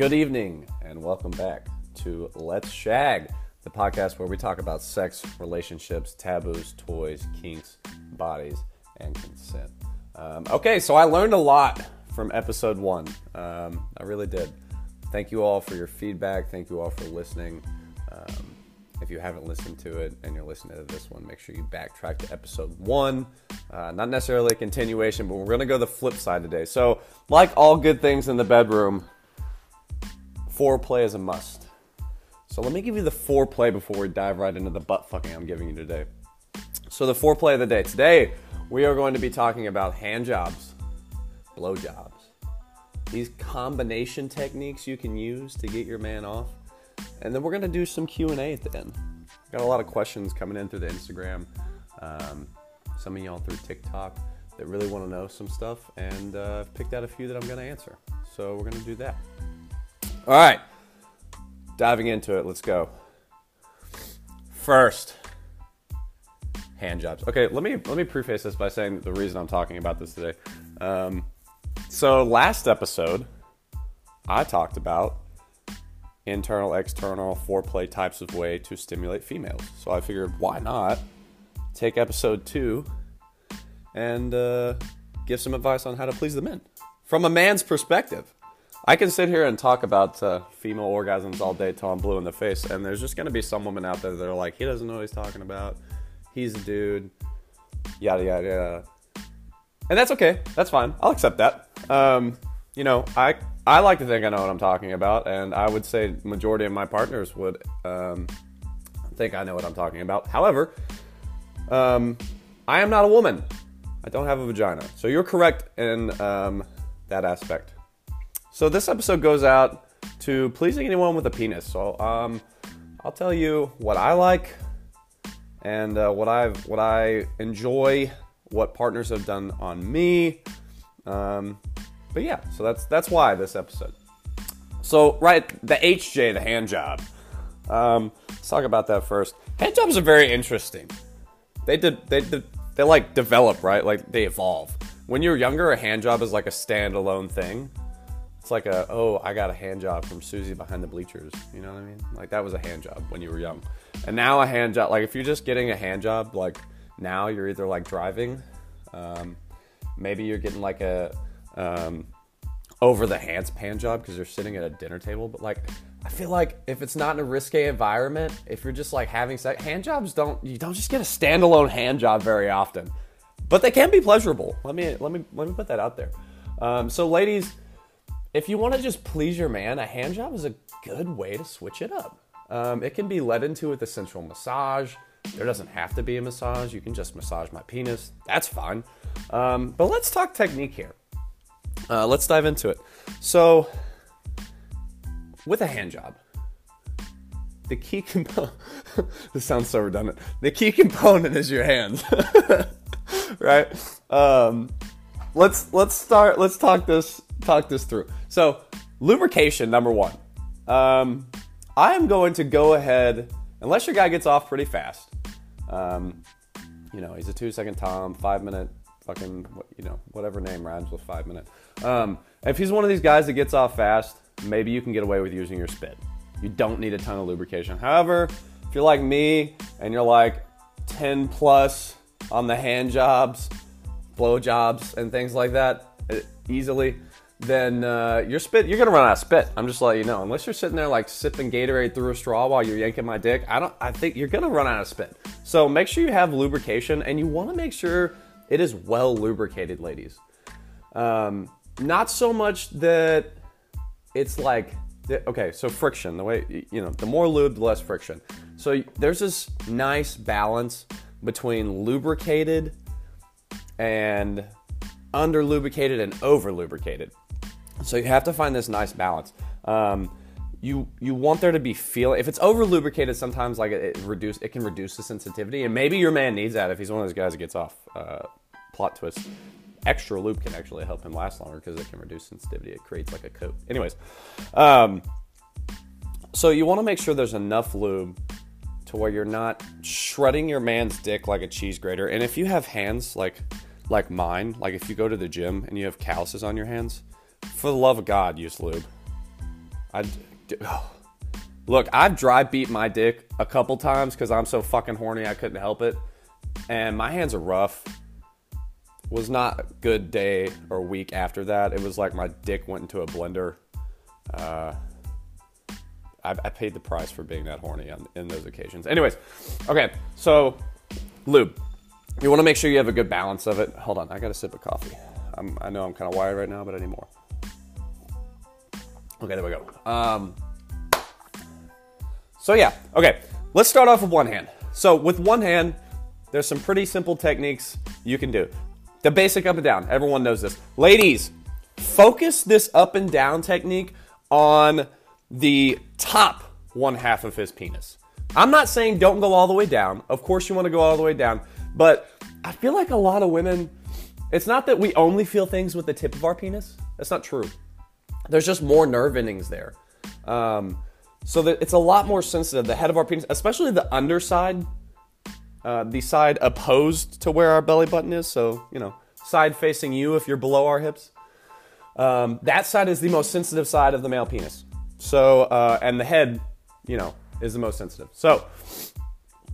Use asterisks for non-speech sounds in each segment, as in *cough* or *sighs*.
Good evening, and welcome back to Let's Shag, the podcast where we talk about sex, relationships, taboos, toys, kinks, bodies, and consent. Um, okay, so I learned a lot from episode one. Um, I really did. Thank you all for your feedback. Thank you all for listening. Um, if you haven't listened to it and you're listening to this one, make sure you backtrack to episode one. Uh, not necessarily a continuation, but we're going to go the flip side today. So, like all good things in the bedroom, foreplay is a must. So, let me give you the foreplay before we dive right into the butt fucking I'm giving you today. So, the foreplay of the day. Today, we are going to be talking about hand jobs, blow jobs, these combination techniques you can use to get your man off and then we're gonna do some Q and A at the end. Got a lot of questions coming in through the Instagram. Um, some of y'all through TikTok that really want to know some stuff, and uh, I've picked out a few that I'm gonna answer. So we're gonna do that. All right, diving into it. Let's go. First, hand jobs. Okay, let me let me preface this by saying the reason I'm talking about this today. Um, so last episode, I talked about internal, external, foreplay types of way to stimulate females. So I figured, why not take episode two and uh, give some advice on how to please the men from a man's perspective. I can sit here and talk about uh, female orgasms all day till I'm blue in the face, and there's just gonna be some women out there that are like, he doesn't know what he's talking about. He's a dude, yada yada yada, and that's okay. That's fine. I'll accept that. Um, you know, I I like to think I know what I'm talking about, and I would say majority of my partners would um, think I know what I'm talking about. However, um, I am not a woman. I don't have a vagina, so you're correct in um, that aspect. So this episode goes out to pleasing anyone with a penis. So um, I'll tell you what I like and uh, what I what I enjoy, what partners have done on me. Um, but yeah, so that's that's why this episode. So right, the HJ, the hand job. Um, let's talk about that first. Hand jobs are very interesting. They did they did they like develop right, like they evolve. When you're younger, a hand job is like a standalone thing. It's like a oh, I got a hand job from Susie behind the bleachers. You know what I mean? Like that was a hand job when you were young. And now a hand job, like if you're just getting a hand job, like now you're either like driving, um, maybe you're getting like a um, over the hands pan job because you're sitting at a dinner table. But like, I feel like if it's not in a risque environment, if you're just like having sex, hand jobs don't you don't just get a standalone hand job very often, but they can be pleasurable. Let me let me let me put that out there. Um, so, ladies, if you want to just please your man, a hand job is a good way to switch it up. Um, it can be led into with a sensual massage. There doesn't have to be a massage. You can just massage my penis. That's fine. Um, but let's talk technique here. Uh, let's dive into it. So, with a hand job, the key component. *laughs* this sounds so redundant. The key component is your hands, *laughs* right? Um, let's let's start. Let's talk this talk this through. So, lubrication number one. Um, I am going to go ahead unless your guy gets off pretty fast. Um, you know, he's a two second tom, five minute fucking you know whatever name rhymes with five minute. Um, if he's one of these guys that gets off fast, maybe you can get away with using your spit. You don't need a ton of lubrication. However, if you're like me and you're like 10 plus on the hand jobs, blow jobs, and things like that uh, easily, then uh, your spit you're gonna run out of spit. I'm just letting you know. Unless you're sitting there like sipping Gatorade through a straw while you're yanking my dick, I don't. I think you're gonna run out of spit. So make sure you have lubrication, and you want to make sure it is well lubricated, ladies. Um, not so much that it's like okay, so friction, the way you know, the more lube, the less friction. So there's this nice balance between lubricated and under lubricated and over lubricated. So you have to find this nice balance. Um, you you want there to be feel. If it's over lubricated, sometimes like it, it, reduce it can reduce the sensitivity, and maybe your man needs that if he's one of those guys that gets off. Uh, plot twist extra lube can actually help him last longer because it can reduce sensitivity. It creates like a coat. Anyways, um, so you want to make sure there's enough lube to where you're not shredding your man's dick like a cheese grater. And if you have hands like like mine, like if you go to the gym and you have calluses on your hands, for the love of God, use lube. I oh. look. I've dry beat my dick a couple times because I'm so fucking horny I couldn't help it, and my hands are rough. Was not a good day or week after that. It was like my dick went into a blender. Uh, I, I paid the price for being that horny on, in those occasions. Anyways, okay, so lube. You want to make sure you have a good balance of it. Hold on, I got a sip of coffee. I'm, I know I'm kind of wired right now, but I need more. Okay, there we go. Um, so yeah, okay, let's start off with one hand. So with one hand, there's some pretty simple techniques you can do. The basic up and down, everyone knows this. Ladies, focus this up and down technique on the top one half of his penis. I'm not saying don't go all the way down. Of course, you want to go all the way down, but I feel like a lot of women, it's not that we only feel things with the tip of our penis. That's not true. There's just more nerve endings there. Um, so that it's a lot more sensitive. The head of our penis, especially the underside, uh, the side opposed to where our belly button is. So, you know, side facing you if you're below our hips. Um, that side is the most sensitive side of the male penis. So, uh, and the head, you know, is the most sensitive. So,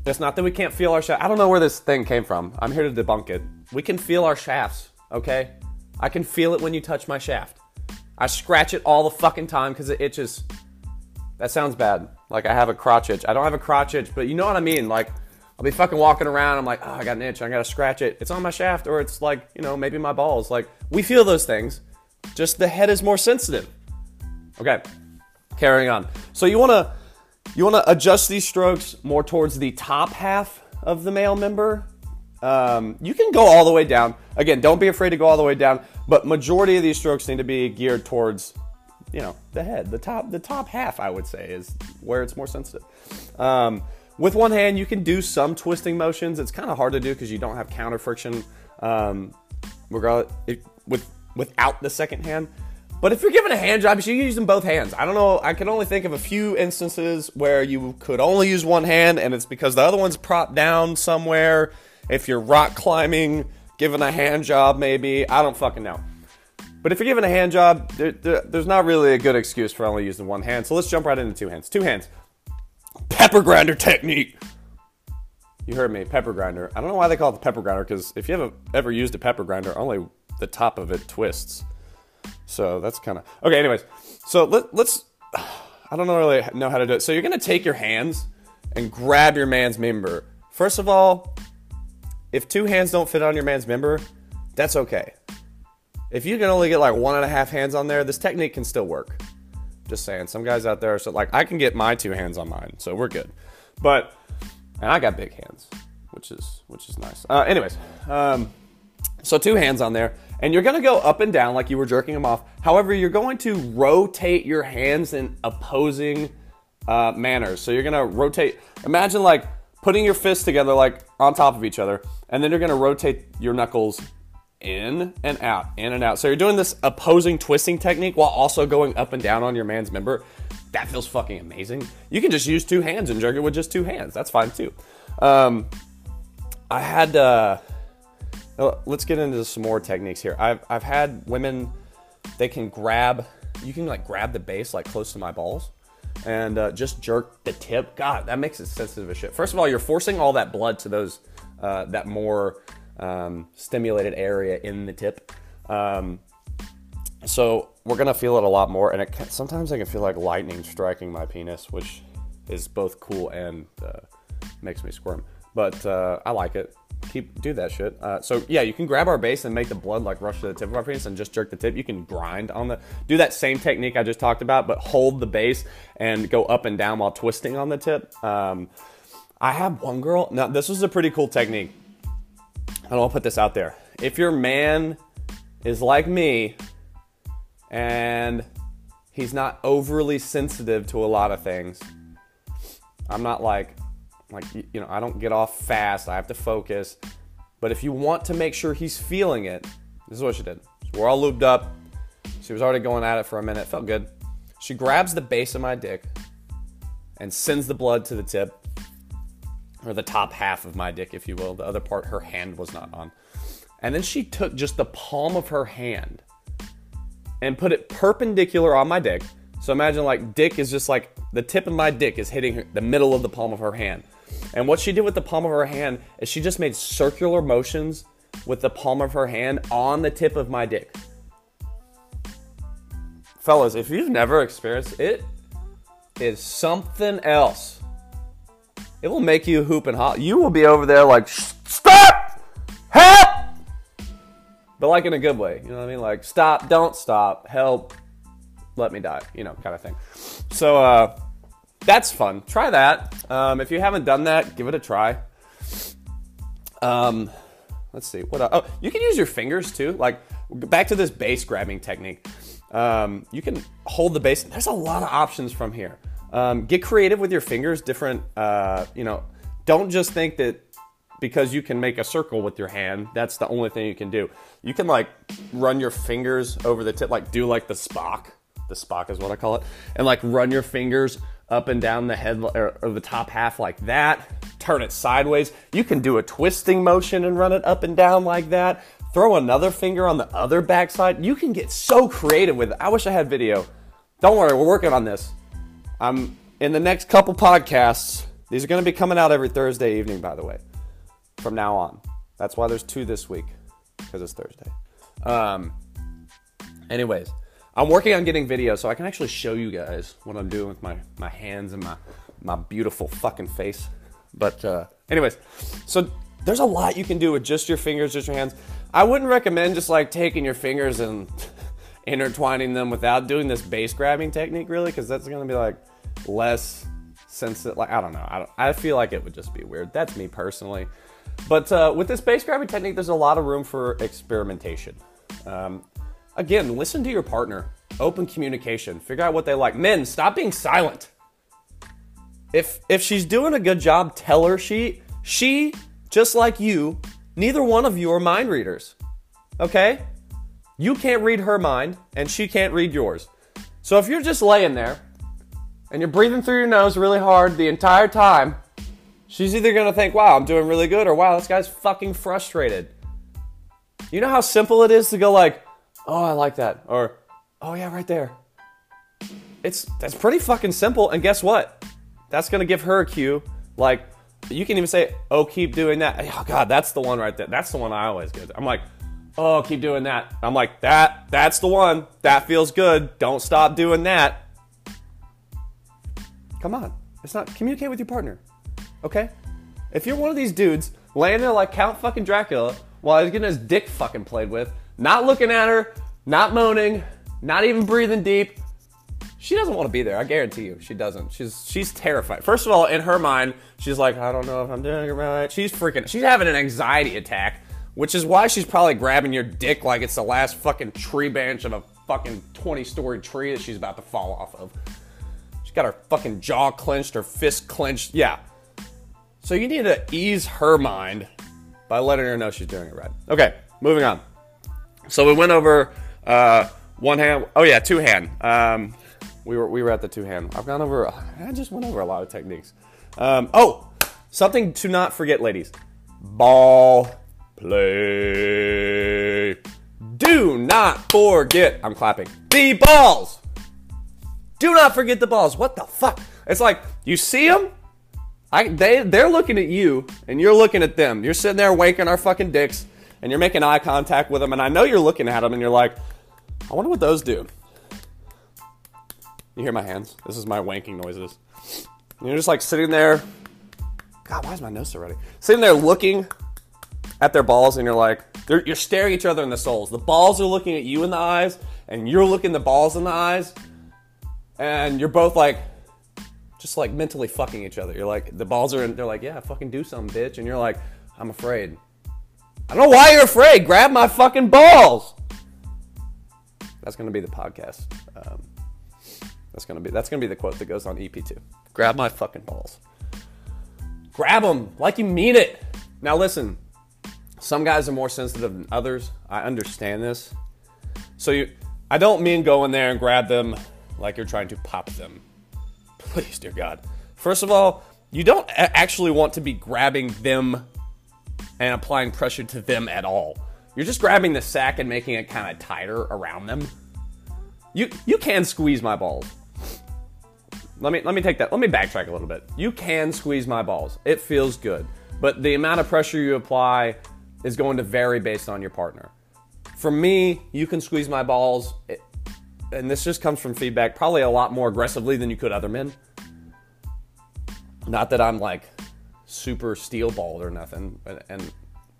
it's not that we can't feel our shaft. I don't know where this thing came from. I'm here to debunk it. We can feel our shafts, okay? I can feel it when you touch my shaft. I scratch it all the fucking time because it itches. That sounds bad. Like I have a crotch itch. I don't have a crotch itch, but you know what I mean. Like I'll be fucking walking around. I'm like, oh, I got an itch. I gotta scratch it. It's on my shaft, or it's like, you know, maybe my balls. Like we feel those things. Just the head is more sensitive. Okay, carrying on. So you wanna you wanna adjust these strokes more towards the top half of the male member. Um, you can go all the way down. Again, don't be afraid to go all the way down. But majority of these strokes need to be geared towards, you know, the head, the top, the top half. I would say is where it's more sensitive. Um, with one hand, you can do some twisting motions. It's kind of hard to do because you don't have counter friction. Um, regardless, it, with without the second hand. But if you're given a hand job, you should use them both hands. I don't know. I can only think of a few instances where you could only use one hand, and it's because the other one's propped down somewhere. If you're rock climbing, given a hand job, maybe. I don't fucking know. But if you're given a hand job, there, there, there's not really a good excuse for only using one hand. So let's jump right into two hands. Two hands. Pepper grinder technique. You heard me, pepper grinder. I don't know why they call it the pepper grinder because if you haven't ever used a pepper grinder, only the top of it twists. So that's kind of okay. Anyways, so let, let's. I don't really know how to do it. So you're gonna take your hands and grab your man's member. First of all, if two hands don't fit on your man's member, that's okay. If you can only get like one and a half hands on there, this technique can still work. Just saying, some guys out there, so like I can get my two hands on mine, so we're good. But and I got big hands, which is which is nice. Uh, anyways, um, so two hands on there, and you're gonna go up and down like you were jerking them off. However, you're going to rotate your hands in opposing uh, manners. So you're gonna rotate. Imagine like putting your fists together like on top of each other, and then you're gonna rotate your knuckles in and out, in and out. So you're doing this opposing twisting technique while also going up and down on your man's member. That feels fucking amazing. You can just use two hands and jerk it with just two hands. That's fine too. Um, I had. Uh, let's get into some more techniques here. I've I've had women. They can grab. You can like grab the base like close to my balls and uh, just jerk the tip. God, that makes it sensitive as shit. First of all, you're forcing all that blood to those uh, that more um, stimulated area in the tip. Um, so we're gonna feel it a lot more, and it can, sometimes I can feel like lightning striking my penis, which is both cool and uh, makes me squirm. But uh, I like it. Keep do that shit. Uh, so yeah, you can grab our base and make the blood like rush to the tip of our penis and just jerk the tip. You can grind on the do that same technique I just talked about, but hold the base and go up and down while twisting on the tip. Um, I have one girl. Now this was a pretty cool technique. I don't want to put this out there. If your man is like me and he's not overly sensitive to a lot of things, I'm not like, like you know, I don't get off fast. I have to focus. But if you want to make sure he's feeling it, this is what she did. So we're all lubed up. She was already going at it for a minute. Felt good. She grabs the base of my dick and sends the blood to the tip or the top half of my dick, if you will. The other part her hand was not on. And then she took just the palm of her hand and put it perpendicular on my dick, So imagine like dick is just like the tip of my dick is hitting her, the middle of the palm of her hand. And what she did with the palm of her hand is she just made circular motions with the palm of her hand on the tip of my dick. Fellas, if you've never experienced it, it, is something else. It will make you hoop and holler. You will be over there like, stop, help, but like in a good way. You know what I mean? Like, stop, don't stop, help, let me die, you know, kind of thing. So, uh, that's fun. Try that. Um, if you haven't done that, give it a try. Um, let's see. What? Oh, you can use your fingers too. Like back to this base grabbing technique. Um, you can hold the base. There's a lot of options from here. Um, get creative with your fingers. Different. Uh, you know, don't just think that because you can make a circle with your hand, that's the only thing you can do. You can like run your fingers over the tip, like do like the Spock. The Spock is what I call it, and like run your fingers up and down the head or, or the top half like that. Turn it sideways. You can do a twisting motion and run it up and down like that. Throw another finger on the other backside. You can get so creative with it. I wish I had video. Don't worry, we're working on this. I'm in the next couple podcasts. These are going to be coming out every Thursday evening, by the way, from now on. That's why there's two this week, because it's Thursday. Um, anyways, I'm working on getting video so I can actually show you guys what I'm doing with my, my hands and my, my beautiful fucking face. But, uh, anyways, so there's a lot you can do with just your fingers, just your hands. I wouldn't recommend just like taking your fingers and *laughs* intertwining them without doing this base grabbing technique, really, because that's gonna be like less sensitive. Like, I don't know. I, don't, I feel like it would just be weird. That's me personally. But uh, with this base grabbing technique, there's a lot of room for experimentation. Um, Again, listen to your partner. Open communication. Figure out what they like. Men, stop being silent. If if she's doing a good job, tell her she she just like you, neither one of you are mind readers. Okay? You can't read her mind and she can't read yours. So if you're just laying there and you're breathing through your nose really hard the entire time, she's either going to think, "Wow, I'm doing really good," or "Wow, this guy's fucking frustrated." You know how simple it is to go like, oh, I like that. Or, oh, yeah, right there. It's that's pretty fucking simple. And guess what? That's gonna give her a cue. Like, you can even say, oh, keep doing that. Oh, God, that's the one right there. That's the one I always get. I'm like, oh, keep doing that. I'm like, that, that's the one. That feels good. Don't stop doing that. Come on. It's not, communicate with your partner. Okay? If you're one of these dudes laying there like Count fucking Dracula while he's getting his dick fucking played with, not looking at her, not moaning, not even breathing deep. She doesn't want to be there. I guarantee you, she doesn't. She's she's terrified. First of all, in her mind, she's like, I don't know if I'm doing it right. She's freaking. She's having an anxiety attack, which is why she's probably grabbing your dick like it's the last fucking tree branch of a fucking 20 story tree that she's about to fall off of. She's got her fucking jaw clenched, her fist clenched. Yeah. So you need to ease her mind by letting her know she's doing it right. Okay, moving on. So we went over uh, one hand. Oh yeah, two hand. Um, we were we were at the two hand. I've gone over. I just went over a lot of techniques. Um, oh, something to not forget, ladies. Ball play. Do not forget. I'm clapping. The balls. Do not forget the balls. What the fuck? It's like you see them. I, they they're looking at you and you're looking at them. You're sitting there wanking our fucking dicks and you're making eye contact with them, and I know you're looking at them, and you're like, I wonder what those do. You hear my hands? This is my wanking noises. And you're just like sitting there. God, why is my nose so ready? Sitting there looking at their balls, and you're like, you're staring each other in the souls. The balls are looking at you in the eyes, and you're looking the balls in the eyes, and you're both like, just like mentally fucking each other. You're like, the balls are, in, they're like, yeah, fucking do something, bitch. And you're like, I'm afraid. I don't know why you're afraid. Grab my fucking balls. That's gonna be the podcast. Um, that's gonna be that's gonna be the quote that goes on EP2. Grab my fucking balls. Grab them like you mean it. Now listen, some guys are more sensitive than others. I understand this. So you, I don't mean go in there and grab them like you're trying to pop them. Please, dear God. First of all, you don't actually want to be grabbing them and applying pressure to them at all. You're just grabbing the sack and making it kind of tighter around them. You you can squeeze my balls. let me let me take that. Let me backtrack a little bit. You can squeeze my balls. It feels good. But the amount of pressure you apply is going to vary based on your partner. For me, you can squeeze my balls, eh, and this just comes from feedback, probably a lot more aggressively than you could other men. Not that I'm like super steel balled or nothing, and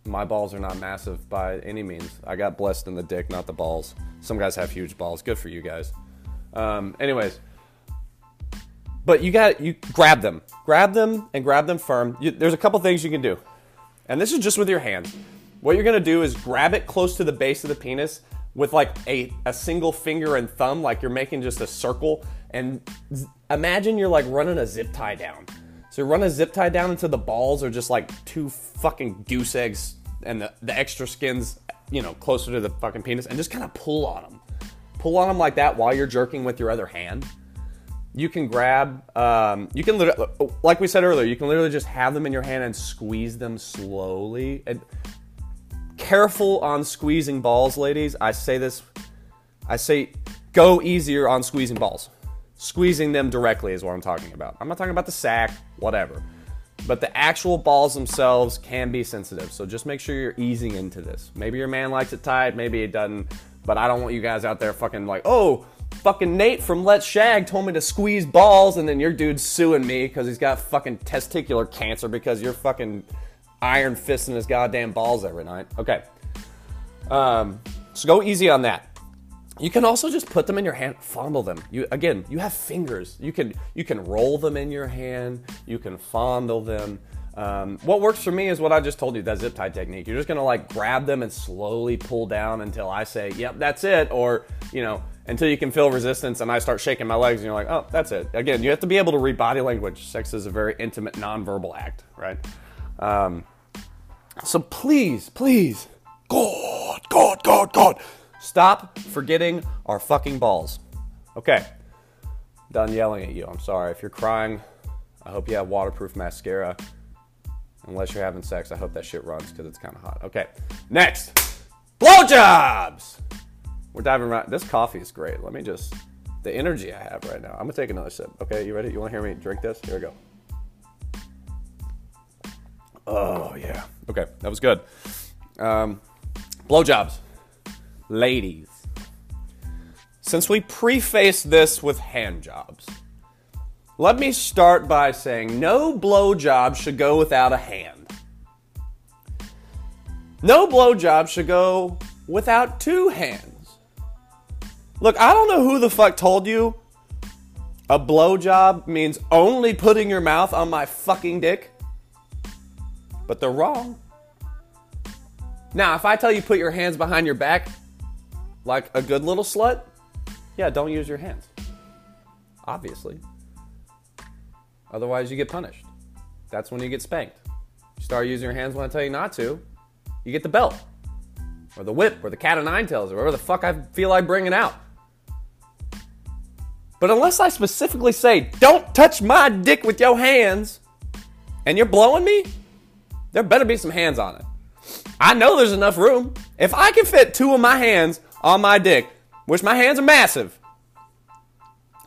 my balls are not massive by any means. I got blessed in the dick, not the balls. Some guys have huge balls. Good for you guys. Um, anyways, but you got you grab them, grab them, and grab them firm. You, there's a couple things you can do, and this is just with your hands. What you're gonna do is grab it close to the base of the penis with like a, a single finger and thumb, like you're making just a circle, and z- imagine you're like running a zip tie down. So run a zip tie down until the balls are just like two fucking goose eggs and the, the extra skins, you know, closer to the fucking penis and just kind of pull on them. Pull on them like that while you're jerking with your other hand. You can grab, um, you can literally, like we said earlier, you can literally just have them in your hand and squeeze them slowly. And careful on squeezing balls, ladies. I say this, I say go easier on squeezing balls. Squeezing them directly is what I'm talking about. I'm not talking about the sack, whatever. But the actual balls themselves can be sensitive. So just make sure you're easing into this. Maybe your man likes it tight, maybe it doesn't. But I don't want you guys out there fucking like, oh, fucking Nate from Let's Shag told me to squeeze balls, and then your dude's suing me because he's got fucking testicular cancer because you're fucking iron fisting his goddamn balls every night. Okay. Um, so go easy on that. You can also just put them in your hand, fondle them. You again, you have fingers. You can you can roll them in your hand. You can fondle them. Um, what works for me is what I just told you, that zip tie technique. You're just gonna like grab them and slowly pull down until I say, "Yep, that's it," or you know, until you can feel resistance and I start shaking my legs and you're like, "Oh, that's it." Again, you have to be able to read body language. Sex is a very intimate, nonverbal act, right? Um, so please, please, God, God, God, God Stop forgetting our fucking balls. Okay, done yelling at you. I'm sorry. If you're crying, I hope you have waterproof mascara. Unless you're having sex, I hope that shit runs because it's kind of hot. Okay, next blowjobs. We're diving right. This coffee is great. Let me just the energy I have right now. I'm gonna take another sip. Okay, you ready? You want to hear me drink this? Here we go. Oh yeah. Okay, that was good. Um, blowjobs ladies, since we preface this with hand jobs, let me start by saying no blowjob should go without a hand. No blowjob should go without two hands. Look, I don't know who the fuck told you a blowjob means only putting your mouth on my fucking dick, but they're wrong. Now, if I tell you put your hands behind your back, like a good little slut, yeah, don't use your hands. Obviously. Otherwise, you get punished. That's when you get spanked. You start using your hands when I tell you not to, you get the belt, or the whip, or the cat of nine tails, or whatever the fuck I feel like bringing out. But unless I specifically say, don't touch my dick with your hands, and you're blowing me, there better be some hands on it. I know there's enough room. If I can fit two of my hands on my dick, which my hands are massive.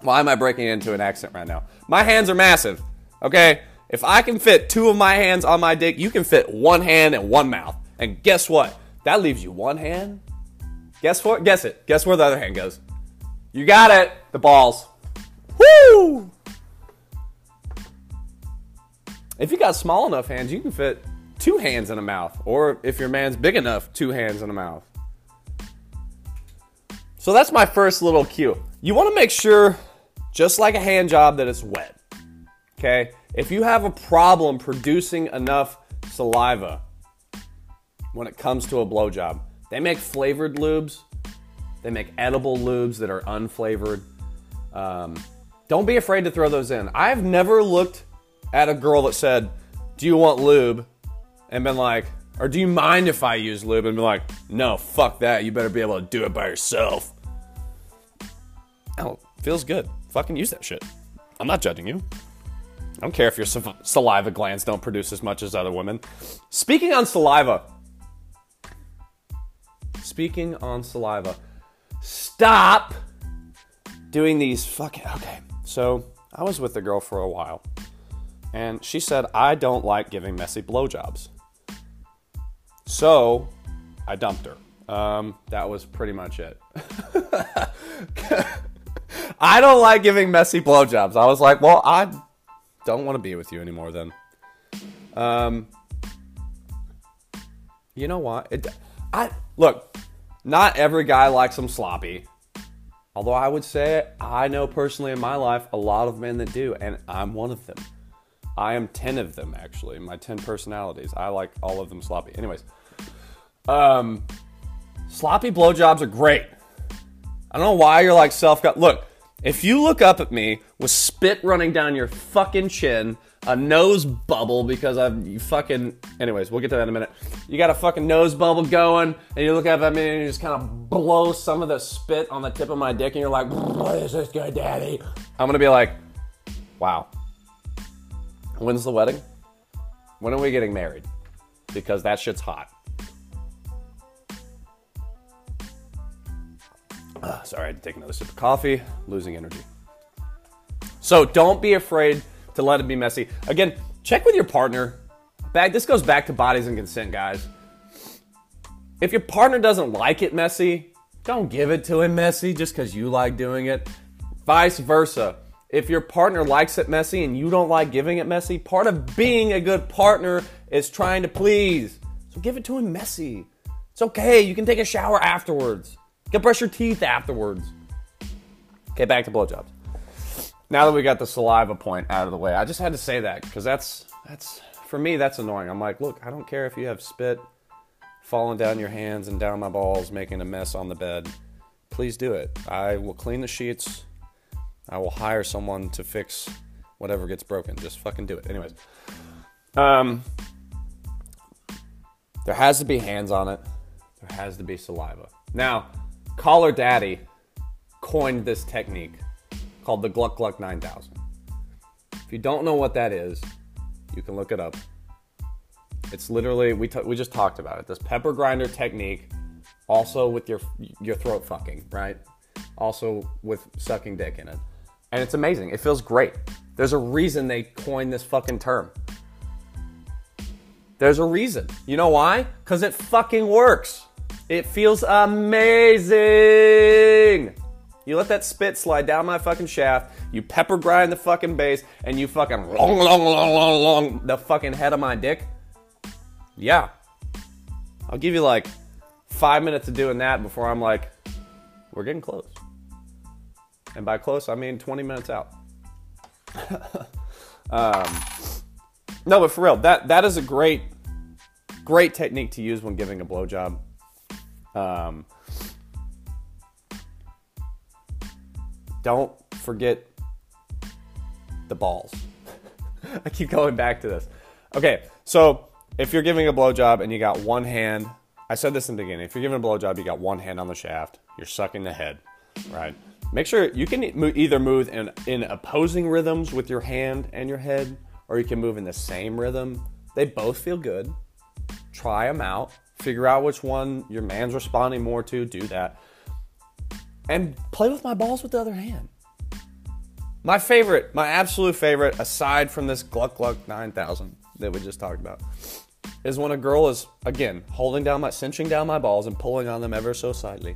Why am I breaking into an accent right now? My hands are massive, okay? If I can fit two of my hands on my dick, you can fit one hand and one mouth. And guess what? That leaves you one hand. Guess what? Guess it. Guess where the other hand goes? You got it. The balls. Woo! If you got small enough hands, you can fit two hands in a mouth. Or if your man's big enough, two hands in a mouth. So that's my first little cue. You want to make sure, just like a hand job, that it's wet. Okay? If you have a problem producing enough saliva when it comes to a blowjob, they make flavored lubes, they make edible lubes that are unflavored. Um, don't be afraid to throw those in. I've never looked at a girl that said, Do you want lube? and been like, or do you mind if I use lube? And be like, no, fuck that. You better be able to do it by yourself. Oh, feels good. Fucking use that shit. I'm not judging you. I don't care if your saliva glands don't produce as much as other women. Speaking on saliva. Speaking on saliva. Stop doing these fucking. Okay, so I was with the girl for a while, and she said, I don't like giving messy blowjobs. So I dumped her. Um, that was pretty much it. *laughs* I don't like giving messy blowjobs. I was like, well, I don't want to be with you anymore then. Um, you know what? It, I look. Not every guy likes them sloppy. Although I would say I know personally in my life a lot of men that do, and I'm one of them. I am 10 of them actually, my 10 personalities. I like all of them sloppy. Anyways, um, sloppy blowjobs are great. I don't know why you're like self got. Look, if you look up at me with spit running down your fucking chin, a nose bubble because I've you fucking. Anyways, we'll get to that in a minute. You got a fucking nose bubble going, and you look up at me and you just kind of blow some of the spit on the tip of my dick, and you're like, "What is this good, daddy?" I'm gonna be like, "Wow, when's the wedding? When are we getting married?" Because that shit's hot. Uh, sorry, I had to take another sip of coffee, losing energy. So don't be afraid to let it be messy. Again, check with your partner. Back, this goes back to bodies and consent, guys. If your partner doesn't like it messy, don't give it to him messy just because you like doing it. Vice versa. If your partner likes it messy and you don't like giving it messy, part of being a good partner is trying to please. So give it to him messy. It's okay. You can take a shower afterwards. Can brush your teeth afterwards. Okay, back to blowjobs. Now that we got the saliva point out of the way, I just had to say that because that's that's for me that's annoying. I'm like, look, I don't care if you have spit falling down your hands and down my balls, making a mess on the bed. Please do it. I will clean the sheets. I will hire someone to fix whatever gets broken. Just fucking do it. Anyways, um, there has to be hands on it. There has to be saliva. Now, Call Her Daddy coined this technique called the Gluck Gluck 9000. If you don't know what that is, you can look it up. It's literally we t- we just talked about it. This pepper grinder technique, also with your your throat fucking right, also with sucking dick in it, and it's amazing. It feels great. There's a reason they coined this fucking term. There's a reason. You know why? Because it fucking works. It feels amazing. You let that spit slide down my fucking shaft. You pepper grind the fucking base, and you fucking long, long, long, long, long the fucking head of my dick. Yeah, I'll give you like five minutes of doing that before I'm like, we're getting close. And by close, I mean 20 minutes out. *laughs* um, no, but for real, that that is a great, great technique to use when giving a blowjob. Um, don't forget the balls. *laughs* I keep going back to this. Okay, so if you're giving a blowjob and you got one hand, I said this in the beginning. If you're giving a blowjob, you got one hand on the shaft. You're sucking the head, right? Make sure you can either move in, in opposing rhythms with your hand and your head, or you can move in the same rhythm. They both feel good. Try them out. Figure out which one your man's responding more to. Do that. And play with my balls with the other hand. My favorite, my absolute favorite, aside from this Gluck Gluck 9000 that we just talked about, is when a girl is, again, holding down my, cinching down my balls and pulling on them ever so slightly.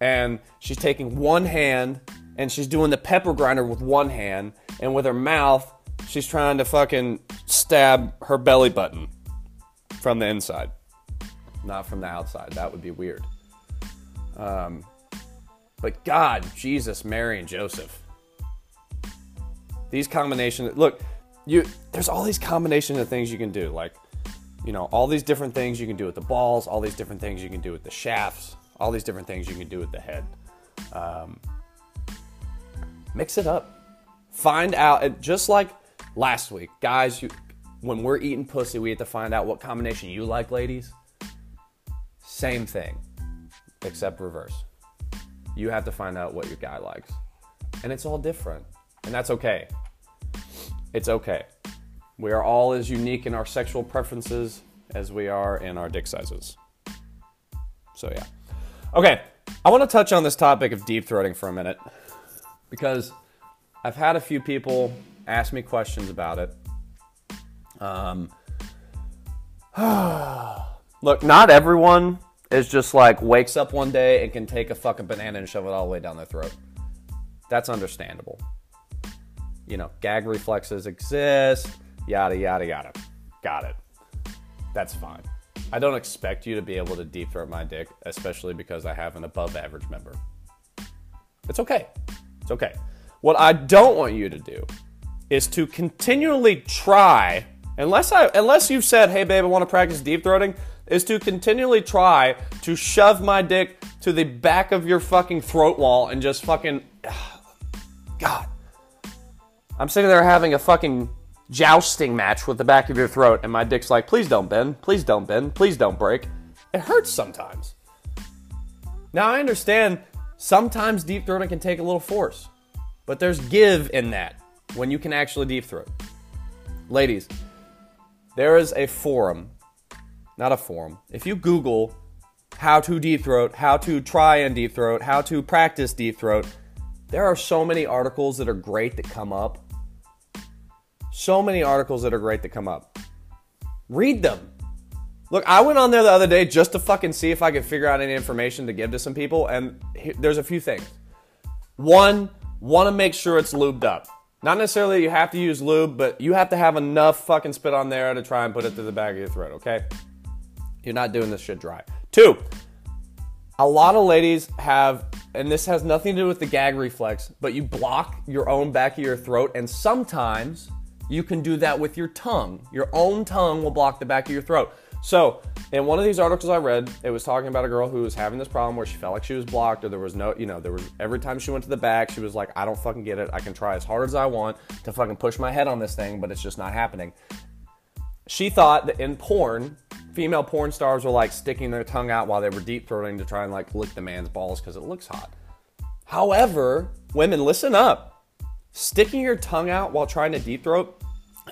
And she's taking one hand and she's doing the pepper grinder with one hand, and with her mouth, she's trying to fucking stab her belly button from the inside, not from the outside. That would be weird. Um, but God, Jesus, Mary, and Joseph. These combinations, look, you there's all these combinations of things you can do. Like, you know, all these different things you can do with the balls, all these different things you can do with the shafts, all these different things you can do with the head. Um, mix it up. Find out, just like last week, guys, you, when we're eating pussy, we have to find out what combination you like, ladies. Same thing, except reverse. You have to find out what your guy likes. And it's all different. And that's okay. It's okay. We are all as unique in our sexual preferences as we are in our dick sizes. So, yeah. Okay, I want to touch on this topic of deep throating for a minute because I've had a few people ask me questions about it. Um, *sighs* look, not everyone is just like wakes up one day and can take a fucking banana and shove it all the way down their throat. That's understandable. You know, gag reflexes exist, yada, yada, yada. Got it. That's fine. I don't expect you to be able to deep throat my dick, especially because I have an above average member. It's okay. It's okay. What I don't want you to do is to continually try, unless I unless you've said, "Hey babe, I want to practice deep throating," is to continually try to shove my dick to the back of your fucking throat wall and just fucking *sighs* God. I'm sitting there having a fucking jousting match with the back of your throat and my dick's like, "Please don't bend. Please don't bend. Please don't break." It hurts sometimes. Now I understand sometimes deep throating can take a little force. But there's give in that when you can actually deep throat. Ladies, there is a forum, not a forum. If you Google how to deep throat, how to try and deep throat, how to practice deep throat, there are so many articles that are great that come up. So many articles that are great that come up. Read them. Look, I went on there the other day just to fucking see if I could figure out any information to give to some people, and there's a few things. One, want to make sure it's lubed up. Not necessarily you have to use lube, but you have to have enough fucking spit on there to try and put it through the back of your throat, okay? You're not doing this shit dry. Two, a lot of ladies have, and this has nothing to do with the gag reflex, but you block your own back of your throat, and sometimes you can do that with your tongue. Your own tongue will block the back of your throat. So, in one of these articles I read, it was talking about a girl who was having this problem where she felt like she was blocked, or there was no, you know, there was every time she went to the back, she was like, I don't fucking get it. I can try as hard as I want to fucking push my head on this thing, but it's just not happening. She thought that in porn, female porn stars were like sticking their tongue out while they were deep throating to try and like lick the man's balls because it looks hot. However, women, listen up. Sticking your tongue out while trying to deep throat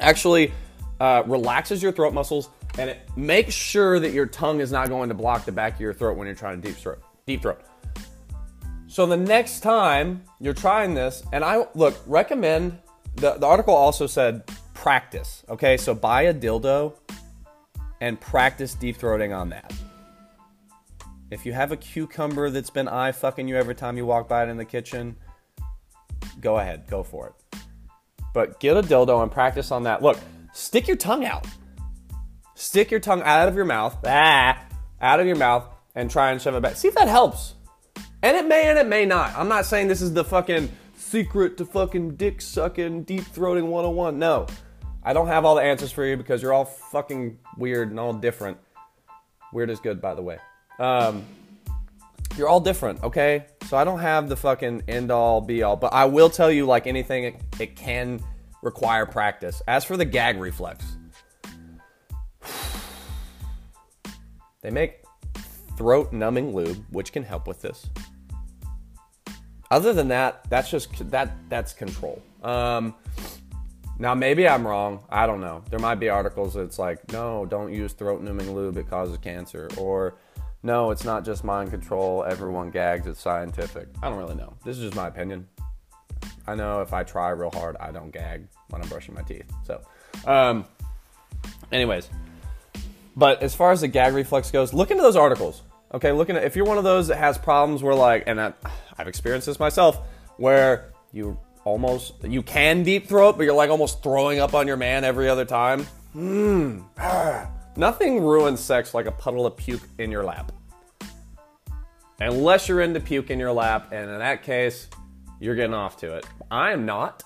actually uh, relaxes your throat muscles and it makes sure that your tongue is not going to block the back of your throat when you're trying to deep throat. Deep throat. So the next time you're trying this, and I look recommend the, the article also said practice. Okay, so buy a dildo and practice deep throating on that. If you have a cucumber that's been eye fucking you every time you walk by it in the kitchen, go ahead, go for it. But get a dildo and practice on that. Look, stick your tongue out stick your tongue out of your mouth, ah, out of your mouth, and try and shove it back. See if that helps. And it may and it may not. I'm not saying this is the fucking secret to fucking dick sucking, deep throating 101. No. I don't have all the answers for you because you're all fucking weird and all different. Weird is good, by the way. Um, you're all different, okay? So I don't have the fucking end all be all, but I will tell you, like anything, it, it can require practice. As for the gag reflex, *sighs* They make throat numbing lube, which can help with this. Other than that, that's just that that's control. Um, now maybe I'm wrong. I don't know. There might be articles that's like, no, don't use throat numbing lube; it causes cancer, or no, it's not just mind control. Everyone gags. It's scientific. I don't really know. This is just my opinion. I know if I try real hard, I don't gag when I'm brushing my teeth. So, um, anyways, but as far as the gag reflex goes, look into those articles. Okay, looking at if you're one of those that has problems where like, and I, I've experienced this myself, where you almost you can deep throat, but you're like almost throwing up on your man every other time. Mm. *sighs* Nothing ruins sex like a puddle of puke in your lap. Unless you're into puke in your lap, and in that case, you're getting off to it. I am not.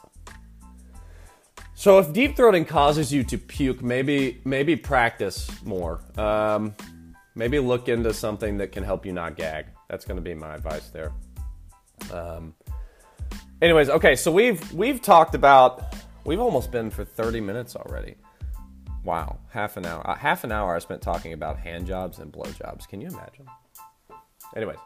So if deep throating causes you to puke, maybe maybe practice more. Um, maybe look into something that can help you not gag. That's going to be my advice there. Um, anyways, okay, so we've we've talked about we've almost been for 30 minutes already. Wow, half an hour. Uh, half an hour I spent talking about hand jobs and blow jobs. Can you imagine? Anyways,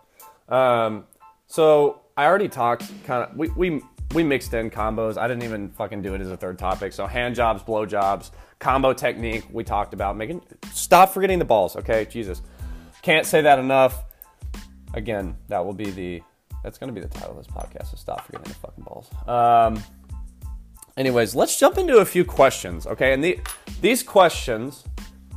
um, so I already talked kind of we we we mixed in combos. I didn't even fucking do it as a third topic. So hand jobs, blow jobs, combo technique. We talked about making. Stop forgetting the balls, okay? Jesus, can't say that enough. Again, that will be the. That's going to be the title of this podcast. So stop forgetting the fucking balls. Um, Anyways, let's jump into a few questions, okay? And the, these questions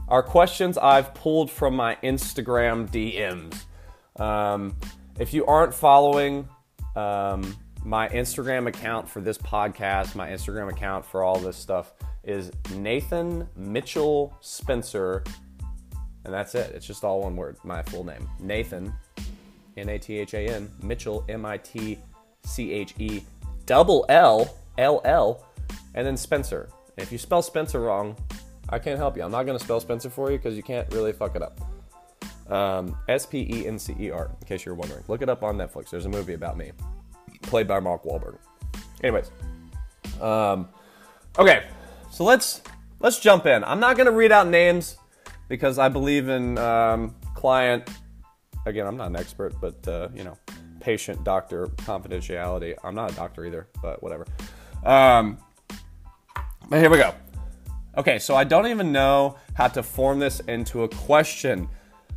are questions I've pulled from my Instagram DMs. Um, if you aren't following um, my Instagram account for this podcast, my Instagram account for all this stuff is Nathan Mitchell Spencer. And that's it. It's just all one word, my full name. Nathan, N A T H A N, Mitchell, M I T C H E, double L, L L, and then Spencer. And if you spell Spencer wrong, I can't help you. I'm not going to spell Spencer for you because you can't really fuck it up. Um, S P E N C E R, in case you're wondering. Look it up on Netflix. There's a movie about me, played by Mark Wahlberg. Anyways, um, okay, so let's let's jump in. I'm not going to read out names because I believe in um, client. Again, I'm not an expert, but uh, you know, patient doctor confidentiality. I'm not a doctor either, but whatever. Um, but here we go. Okay, so I don't even know how to form this into a question.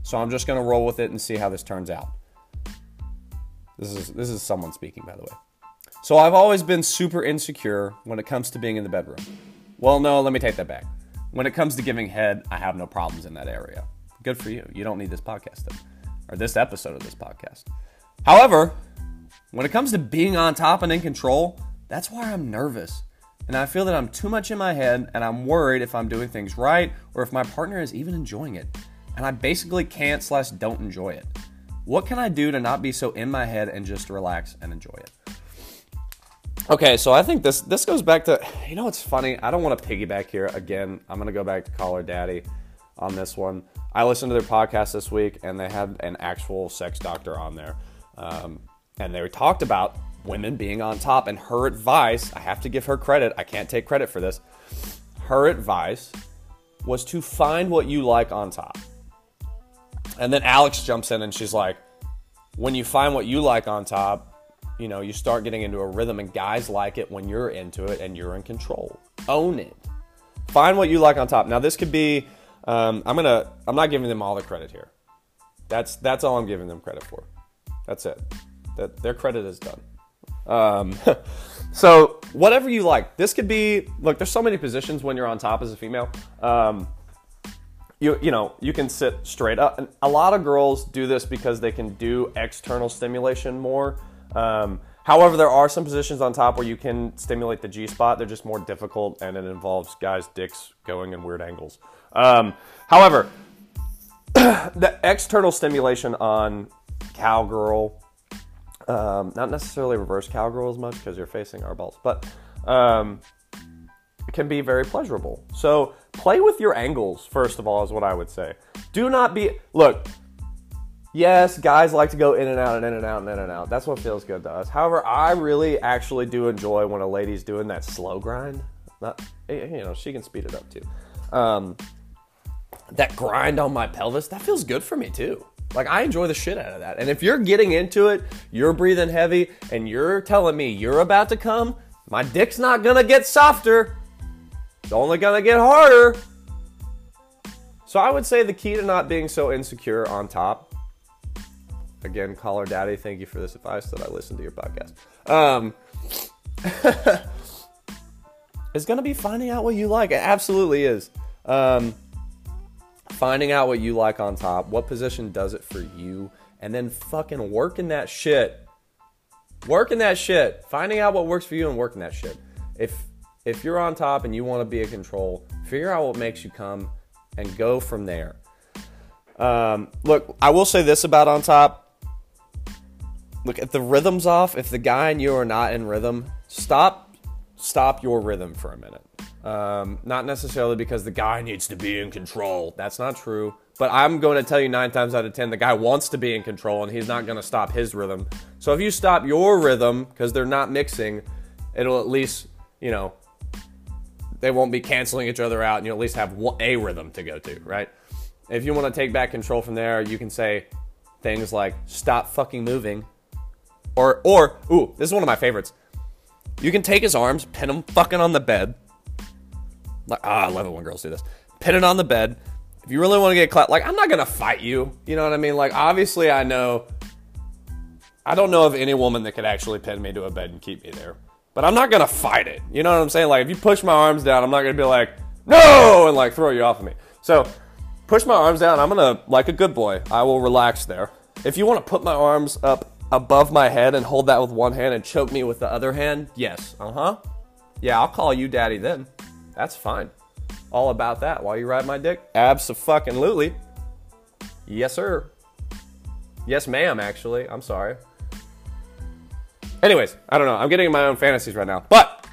So I'm just to roll with it and see how this turns out. This is this is someone speaking by the way. So I've always been super insecure when it comes to being in the bedroom. Well, no, let me take that back. When it comes to giving head, I have no problems in that area. Good for you. You don't need this podcast then, or this episode of this podcast. However, when it comes to being on top and in control, that's why I'm nervous. And I feel that I'm too much in my head and I'm worried if I'm doing things right or if my partner is even enjoying it. And I basically can't slash don't enjoy it. What can I do to not be so in my head and just relax and enjoy it? Okay, so I think this this goes back to you know what's funny? I don't want to piggyback here again. I'm gonna go back to Call Her Daddy on this one. I listened to their podcast this week and they had an actual sex doctor on there. Um, and they talked about women being on top and her advice, I have to give her credit. I can't take credit for this. Her advice was to find what you like on top. And then Alex jumps in and she's like, when you find what you like on top, you know, you start getting into a rhythm, and guys like it when you're into it and you're in control. Own it. Find what you like on top. Now, this could be. Um, I'm gonna. I'm not giving them all the credit here. That's that's all I'm giving them credit for. That's it. That their credit is done. Um, *laughs* so whatever you like. This could be. Look, there's so many positions when you're on top as a female. Um, you you know you can sit straight up. And a lot of girls do this because they can do external stimulation more. Um, however, there are some positions on top where you can stimulate the G spot. They're just more difficult, and it involves guys' dicks going in weird angles. Um, however, *clears throat* the external stimulation on cowgirl, um, not necessarily reverse cowgirl as much because you're facing our balls, but um, can be very pleasurable. So play with your angles first of all, is what I would say. Do not be look. Yes, guys like to go in and out and in and out and in and out. That's what feels good to us. However, I really actually do enjoy when a lady's doing that slow grind. Not, you know, she can speed it up too. Um, that grind on my pelvis, that feels good for me too. Like I enjoy the shit out of that. And if you're getting into it, you're breathing heavy, and you're telling me you're about to come, my dick's not gonna get softer. It's only gonna get harder. So I would say the key to not being so insecure on top again, call her daddy. Thank you for this advice that I listened to your podcast. Um, *laughs* it's to be finding out what you like. It absolutely is. Um, finding out what you like on top. What position does it for you? And then fucking working that shit. Working that shit. Finding out what works for you and working that shit. If if you're on top and you want to be in control, figure out what makes you come and go from there. Um, look, I will say this about on top look if the rhythm's off if the guy and you are not in rhythm stop stop your rhythm for a minute um, not necessarily because the guy needs to be in control that's not true but i'm going to tell you nine times out of ten the guy wants to be in control and he's not going to stop his rhythm so if you stop your rhythm because they're not mixing it'll at least you know they won't be canceling each other out and you'll at least have a rhythm to go to right if you want to take back control from there you can say things like stop fucking moving or, or, ooh, this is one of my favorites. You can take his arms, pin him fucking on the bed. Like, ah, I love it when girls do this. Pin it on the bed. If you really want to get clapped, like, I'm not gonna fight you. You know what I mean? Like, obviously, I know. I don't know of any woman that could actually pin me to a bed and keep me there. but I'm not gonna fight it. You know what I'm saying? Like if you push my arms down, I'm not gonna be like, no, and like throw you off of me. So push my arms down. I'm gonna, like a good boy, I will relax there. If you want to put my arms up above my head and hold that with one hand and choke me with the other hand, yes. Uh huh. Yeah, I'll call you daddy then. That's fine. All about that while you ride my dick. Abso-fucking-lutely. Yes, sir. Yes, ma'am, actually. I'm sorry. Anyways, I don't know. I'm getting in my own fantasies right now. But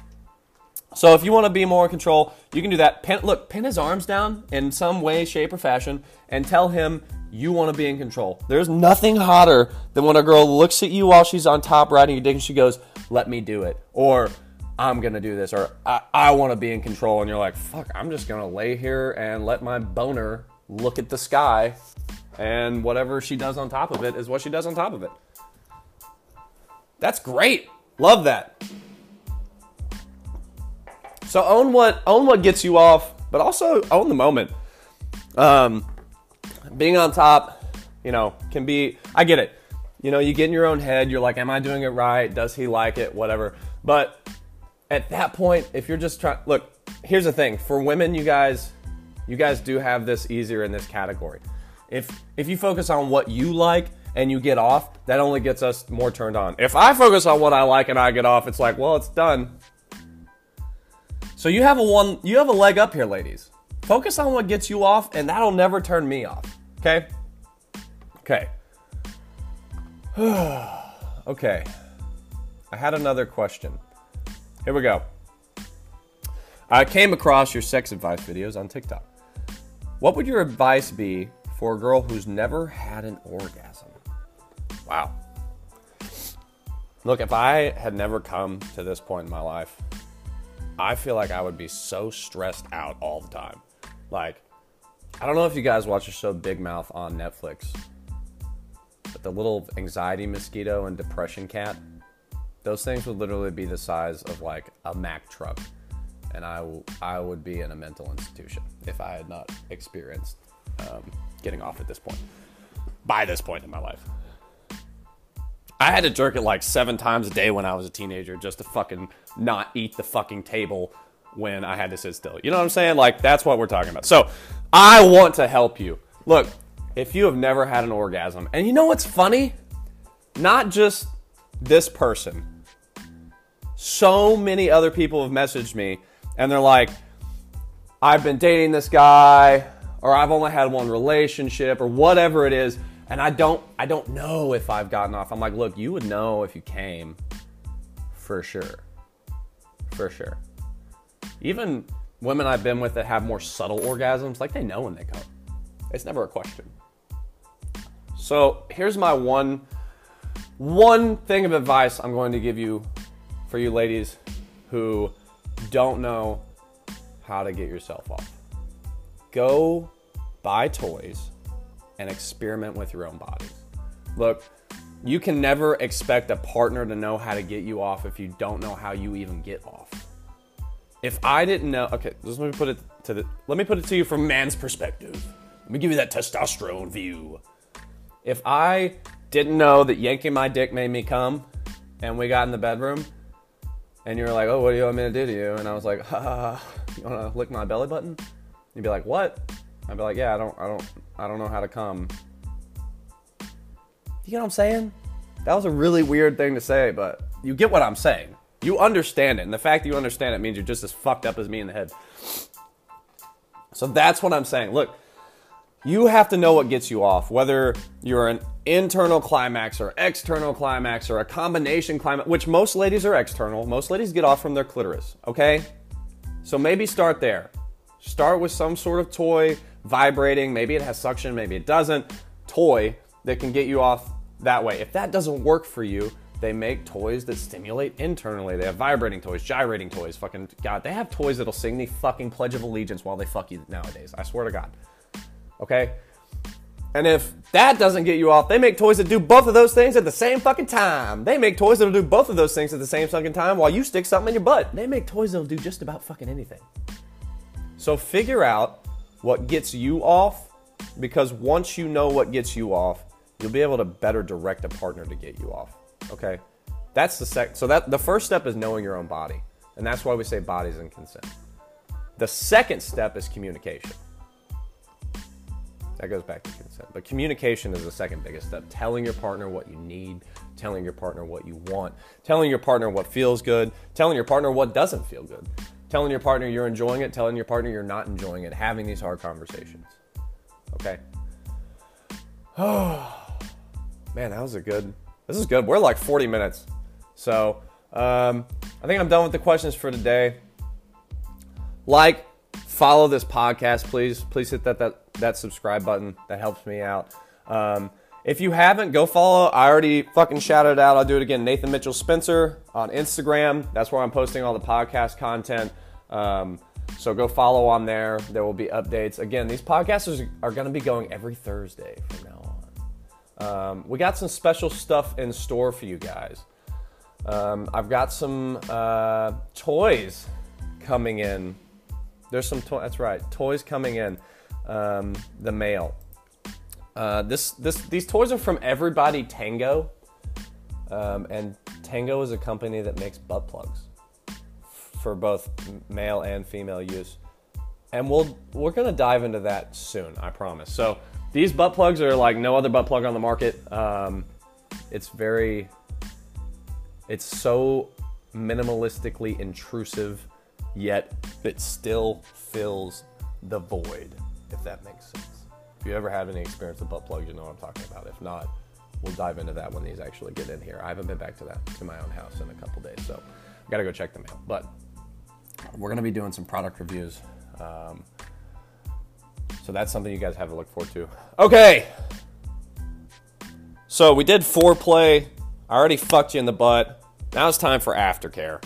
so if you want to be more in control, you can do that. Pin, look, pin his arms down in some way, shape, or fashion, and tell him you want to be in control. There's nothing hotter than when a girl looks at you while she's on top riding your dick and she goes, "Let me do it," or "I'm gonna do this," or "I, I want to be in control," and you're like, "Fuck, I'm just gonna lay here and let my boner look at the sky, and whatever she does on top of it is what she does on top of it." That's great. Love that. So own what own what gets you off, but also own the moment. Um, being on top, you know, can be. I get it. You know, you get in your own head. You're like, "Am I doing it right? Does he like it? Whatever." But at that point, if you're just trying, look. Here's the thing: for women, you guys, you guys do have this easier in this category. If if you focus on what you like and you get off, that only gets us more turned on. If I focus on what I like and I get off, it's like, well, it's done. So you have a one you have a leg up here, ladies. Focus on what gets you off, and that'll never turn me off. Okay? Okay. *sighs* okay. I had another question. Here we go. I came across your sex advice videos on TikTok. What would your advice be for a girl who's never had an orgasm? Wow. Look, if I had never come to this point in my life, I feel like I would be so stressed out all the time. Like, I don't know if you guys watch the show Big Mouth on Netflix, but the little anxiety mosquito and depression cat, those things would literally be the size of like a Mack truck. And I, w- I would be in a mental institution if I had not experienced um, getting off at this point, by this point in my life. I had to jerk it like seven times a day when I was a teenager just to fucking not eat the fucking table when I had to sit still. You know what I'm saying? Like, that's what we're talking about. So, I want to help you. Look, if you have never had an orgasm, and you know what's funny? Not just this person, so many other people have messaged me and they're like, I've been dating this guy, or I've only had one relationship, or whatever it is and I don't I don't know if I've gotten off. I'm like, look, you would know if you came for sure. For sure. Even women I've been with that have more subtle orgasms, like they know when they come. It's never a question. So, here's my one one thing of advice I'm going to give you for you ladies who don't know how to get yourself off. Go buy toys and experiment with your own bodies. Look, you can never expect a partner to know how to get you off if you don't know how you even get off. If I didn't know, okay, let me put it to the let me put it to you from man's perspective. Let me give you that testosterone view. If I didn't know that yanking my dick made me come, and we got in the bedroom, and you were like, "Oh, what do you want me to do to you?" and I was like, *laughs* "Ha, you want to lick my belly button?" You'd be like, "What?" I'd be like, "Yeah, I don't, I don't, I don't know how to come. You know what I'm saying? That was a really weird thing to say, but you get what I'm saying. You understand it. And the fact that you understand it means you're just as fucked up as me in the head. So that's what I'm saying. Look, you have to know what gets you off, whether you're an internal climax or external climax or a combination climax, which most ladies are external. Most ladies get off from their clitoris, okay? So maybe start there. Start with some sort of toy vibrating. Maybe it has suction, maybe it doesn't. Toy that can get you off that way. If that doesn't work for you, they make toys that stimulate internally. They have vibrating toys, gyrating toys. Fucking God, they have toys that'll sing the fucking Pledge of Allegiance while they fuck you nowadays. I swear to God. Okay? And if that doesn't get you off, they make toys that do both of those things at the same fucking time. They make toys that'll do both of those things at the same fucking time while you stick something in your butt. They make toys that'll do just about fucking anything. So figure out what gets you off because once you know what gets you off, you'll be able to better direct a partner to get you off. Okay? That's the sec. So that the first step is knowing your own body, and that's why we say bodies and consent. The second step is communication. That goes back to consent. But communication is the second biggest step. Telling your partner what you need, telling your partner what you want, telling your partner what feels good, telling your partner what doesn't feel good, telling your partner you're enjoying it, telling your partner you're not enjoying it, having these hard conversations. Okay? Oh, *sighs* man, that was a good. This is good. We're like 40 minutes. So um, I think I'm done with the questions for today. Like, follow this podcast, please. Please hit that that that subscribe button. That helps me out. Um, if you haven't, go follow. I already fucking shouted out. I'll do it again. Nathan Mitchell Spencer on Instagram. That's where I'm posting all the podcast content. Um, so go follow on there. There will be updates. Again, these podcasts are going to be going every Thursday from now on. Um, we got some special stuff in store for you guys. Um, I've got some uh, toys coming in. There's some toys. That's right, toys coming in um, the mail. Uh, this this these toys are from Everybody Tango, um, and Tango is a company that makes butt plugs for both male and female use. And we'll we're gonna dive into that soon, I promise. So these butt plugs are like no other butt plug on the market. Um, it's very it's so minimalistically intrusive, yet it still fills the void, if that makes sense. If you ever have any experience with butt plugs, you know what I'm talking about. If not, we'll dive into that when these actually get in here. I haven't been back to that to my own house in a couple days, so I gotta go check them out. But we're gonna be doing some product reviews. Um, so that's something you guys have to look forward to. Okay. So we did foreplay. I already fucked you in the butt. Now it's time for aftercare.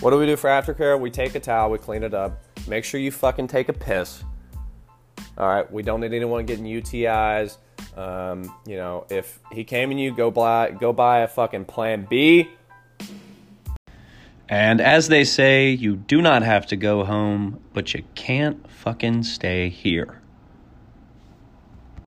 What do we do for aftercare? We take a towel, we clean it up. Make sure you fucking take a piss. All right, we don't need anyone getting UTIs. Um, you know, if he came and you go buy go buy a fucking Plan B. And as they say, you do not have to go home, but you can't fucking stay here.